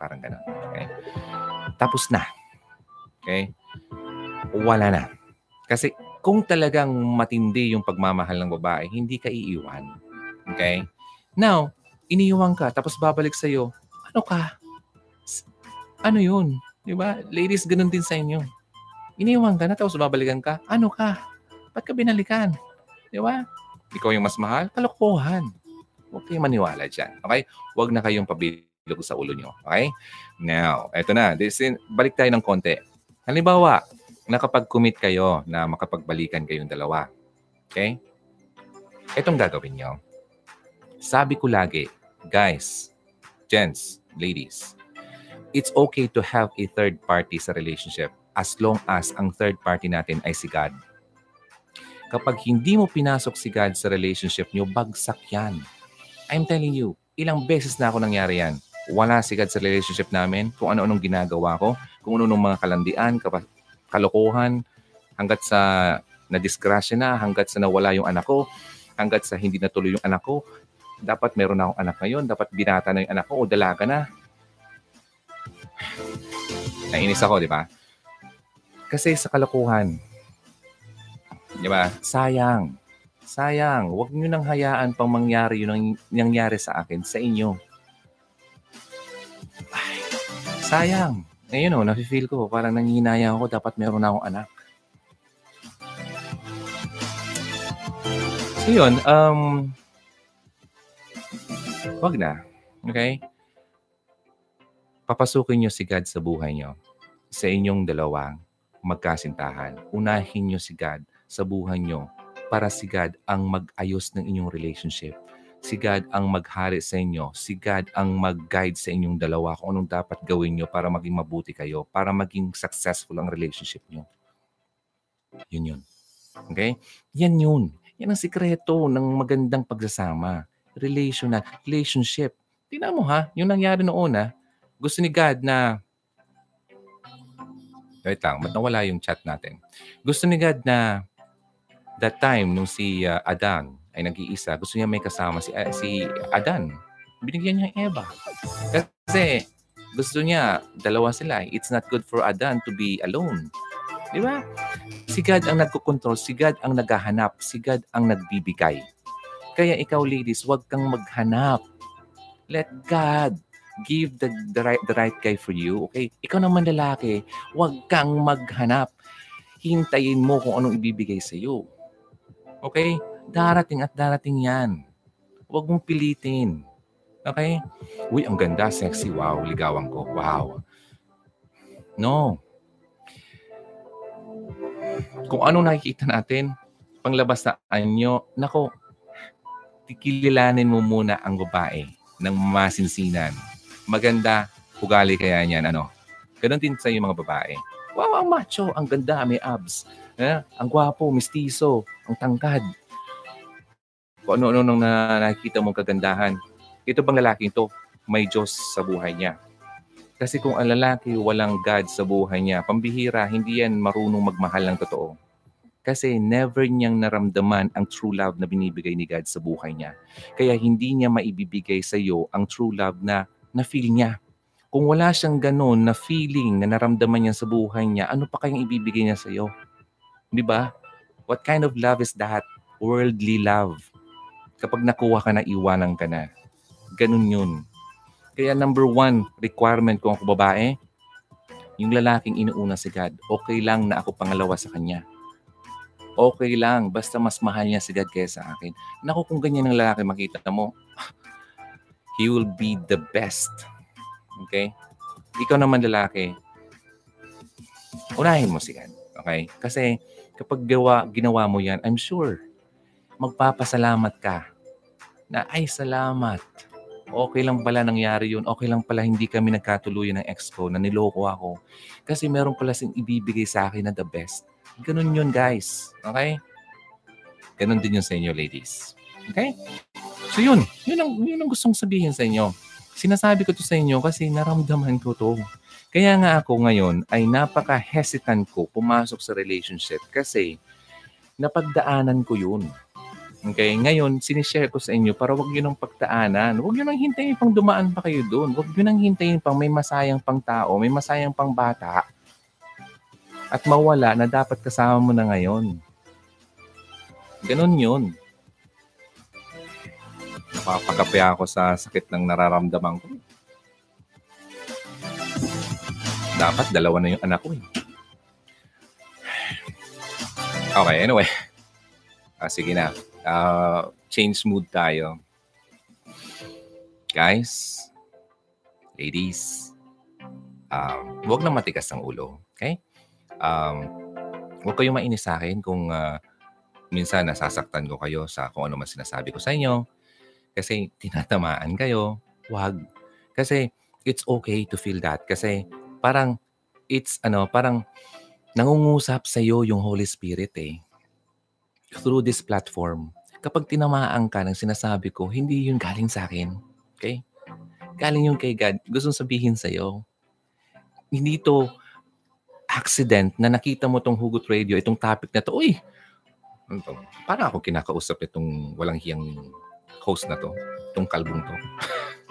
Parang ganun. Okay? Tapos na. Okay? Wala na. Kasi kung talagang matindi yung pagmamahal ng babae, hindi ka iiwan. Okay? Now, iniiwan ka, tapos babalik sa iyo. Ano ka? Ano yun? Di ba? Ladies, ganun din sa inyo. Iniiwan ka na, tapos babalikan ka. Ano ka? Ba't ka binalikan? Di ba? Ikaw yung mas mahal? Kalokohan. Huwag kayong maniwala dyan. Okay? Huwag na kayong pabilog sa ulo nyo. Okay? Now, eto na. This in, balik tayo ng konti. Halimbawa, nakapag-commit kayo na makapagbalikan kayong dalawa. Okay? Itong gagawin nyo. Sabi ko lagi, guys, gents, ladies, it's okay to have a third party sa relationship as long as ang third party natin ay si God. Kapag hindi mo pinasok si God sa relationship nyo, bagsak yan. I'm telling you, ilang beses na ako nangyari yan. Wala si God sa relationship namin, kung ano-anong ginagawa ko, kung ano-anong mga kalandian, kalokohan, hanggat sa na-disgrasya na, hanggat sa nawala yung anak ko, hanggat sa hindi natuloy yung anak ko, dapat meron na akong anak ngayon, dapat binata na yung anak ko o dalaga na. Nainis ako, di ba? Kasi sa kalokohan, di ba? Sayang. Sayang, huwag niyo nang hayaan pang mangyari yun ang nangyari sa akin, sa inyo. Ay, sayang. Ngayon o, oh, nafe-feel ko, parang nanginayang ako, dapat meron na akong anak. So yun, um, wag na. Okay? Papasukin nyo si God sa buhay nyo. Sa inyong dalawang magkasintahan. Unahin nyo si God sa buhay nyo para si God ang mag-ayos ng inyong relationship. Si God ang maghari sa inyo. Si God ang mag-guide sa inyong dalawa kung anong dapat gawin nyo para maging mabuti kayo, para maging successful ang relationship nyo. Yun yun. Okay? Yan yun. Yan ang sikreto ng magandang pagsasama. Relational, relationship. Tingnan mo ha, yung nangyari noon ha. Gusto ni God na Wait lang, ba't nawala yung chat natin? Gusto ni God na that time nung si uh, Adan ay nag-iisa, gusto niya may kasama si, uh, si Adan. Binigyan niya Eva. Kasi gusto niya, dalawa sila. It's not good for Adan to be alone. Di ba? Si God ang nagkocontrol, si God ang naghahanap, si God ang nagbibigay. Kaya ikaw ladies, huwag kang maghanap. Let God give the, the, right, the right guy for you. Okay? Ikaw naman lalaki, huwag kang maghanap. Hintayin mo kung anong ibibigay sa iyo. Okay? Darating at darating yan. Huwag mong pilitin. Okay? Uy, ang ganda, sexy. Wow, ligawan ko. Wow. No. Kung ano nakikita natin, panglabas na anyo, nako, tikililanin mo muna ang babae ng masinsinan. Maganda, ugali kaya niyan, ano? Ganon din sa mga babae. Wow, ang macho, ang ganda, may abs. Eh, ang gwapo, mistiso, ang tangkad. Kung ano-ano nang na, nakikita mong kagandahan. Ito bang lalaking to, may Diyos sa buhay niya. Kasi kung ang lalaki walang God sa buhay niya, pambihira, hindi yan marunong magmahal ng totoo. Kasi never niyang naramdaman ang true love na binibigay ni God sa buhay niya. Kaya hindi niya maibibigay sa iyo ang true love na na-feel niya. Kung wala siyang ganun na feeling na naramdaman niya sa buhay niya, ano pa kayang ibibigay niya sa iyo? Di ba? What kind of love is that? Worldly love. Kapag nakuha ka na, iwanan ka na. Ganun yun. Kaya number one requirement ko ako babae, yung lalaking inuuna si God, okay lang na ako pangalawa sa kanya. Okay lang, basta mas mahal niya si God kaysa akin. Naku, kung ganyan ng lalaki makita mo, he will be the best. Okay? Ikaw naman lalaki, unahin mo si God. Okay? Kasi kapag gawa, ginawa mo yan, I'm sure, magpapasalamat ka na, ay, salamat. Okay lang pala nangyari yun. Okay lang pala hindi kami nagkatuluyan ng ex ko na niloko ako. Kasi meron pala sing ibibigay sa akin na the best. Ganun yun, guys. Okay? Ganun din yun sa inyo, ladies. Okay? So yun, yun ang, yun ang gustong sabihin sa inyo. Sinasabi ko to sa inyo kasi naramdaman ko to. Kaya nga ako ngayon ay napaka-hesitant ko pumasok sa relationship kasi napagdaanan ko yun. Okay, ngayon, sinishare ko sa inyo para wag nyo nang pagtaanan. Wag nyo nang hintayin pang dumaan pa kayo doon. Wag nyo nang hintayin pang may masayang pang tao, may masayang pang bata at mawala na dapat kasama mo na ngayon. Ganon yun. Napapagapi ako sa sakit ng nararamdaman ko. Dapat dalawa na yung anak ko eh. Okay, anyway. Ah, sige na uh, change mood tayo. Guys, ladies, um, huwag na matigas ang ulo. Okay? Um, huwag kayong mainis sa akin kung uh, minsan nasasaktan ko kayo sa kung ano man sinasabi ko sa inyo. Kasi tinatamaan kayo. Huwag. Kasi it's okay to feel that. Kasi parang it's ano, parang nangungusap sa iyo yung Holy Spirit eh through this platform, kapag tinamaan ka ng sinasabi ko, hindi yun galing sa akin. Okay? Galing yung kay God. Gusto sabihin sa'yo. Hindi to accident na nakita mo tong Hugot Radio, itong topic na to. Uy, ano? Parang ako kinakausap itong walang hiyang host na to. Itong kalbong to.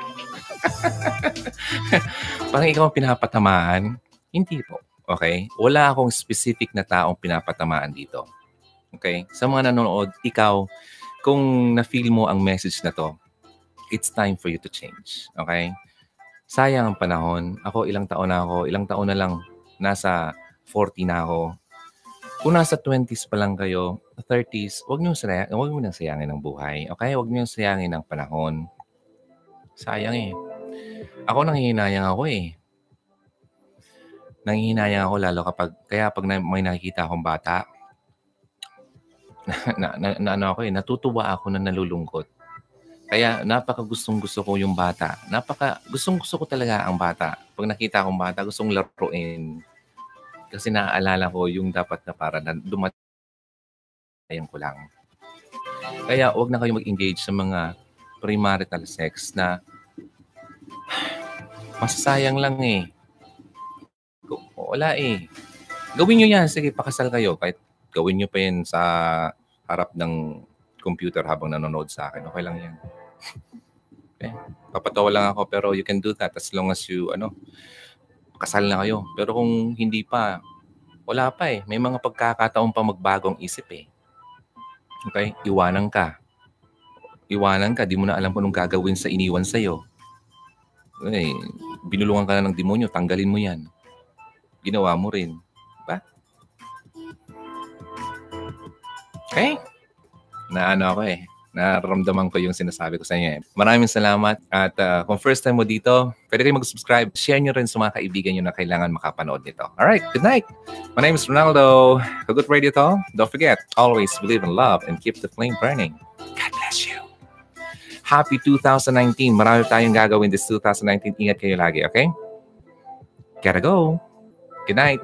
Parang ikaw ang pinapatamaan. Hindi po. Okay? Wala akong specific na taong pinapatamaan dito. Okay? Sa mga nanonood, ikaw, kung na-feel mo ang message na to, it's time for you to change. Okay? Sayang ang panahon. Ako, ilang taon na ako. Ilang taon na lang. Nasa 40 na ako. Kung nasa 20s pa lang kayo, 30s, huwag niyo sayang, huwag niyo sayangin ng buhay. Okay? Huwag niyo sayangin ng panahon. Sayang eh. Ako nanghihinayang ako eh. Nanghihinayang ako lalo kapag, kaya pag may nakikita akong bata, na, na, na, ano ako eh, natutuwa ako na nalulungkot. Kaya napaka gustong gusto ko yung bata. Napaka gustong gusto ko talaga ang bata. Pag nakita akong bata, gustong laruin. Kasi naaalala ko yung dapat na para na dumatayan ko lang. Kaya wag na kayo mag-engage sa mga premarital sex na masasayang lang eh. Wala eh. Gawin nyo yan. Sige, pakasal kayo. Kahit gawin nyo pa yan sa harap ng computer habang nanonood sa akin. Okay lang yan. Okay. Papatawa lang ako pero you can do that as long as you, ano, kasal na kayo. Pero kung hindi pa, wala pa eh. May mga pagkakataon pa magbagong isip eh. Okay? Iwanan ka. Iwanan ka. Di mo na alam kung anong gagawin sa iniwan sa'yo. Eh, binulungan ka na ng demonyo, tanggalin mo yan. Ginawa mo rin. Diba? Okay? Na ano ako eh. Nararamdaman ko yung sinasabi ko sa inyo. eh. Maraming salamat. At uh, kung first time mo dito, pwede kayo mag-subscribe. Share nyo rin sa mga kaibigan nyo na kailangan makapanood nito. Alright, good night. My name is Ronaldo. Kagut Radio to. Don't forget, always believe in love and keep the flame burning. God bless you. Happy 2019. Marami tayong gagawin this 2019. Ingat kayo lagi, okay? Gotta go. Good night.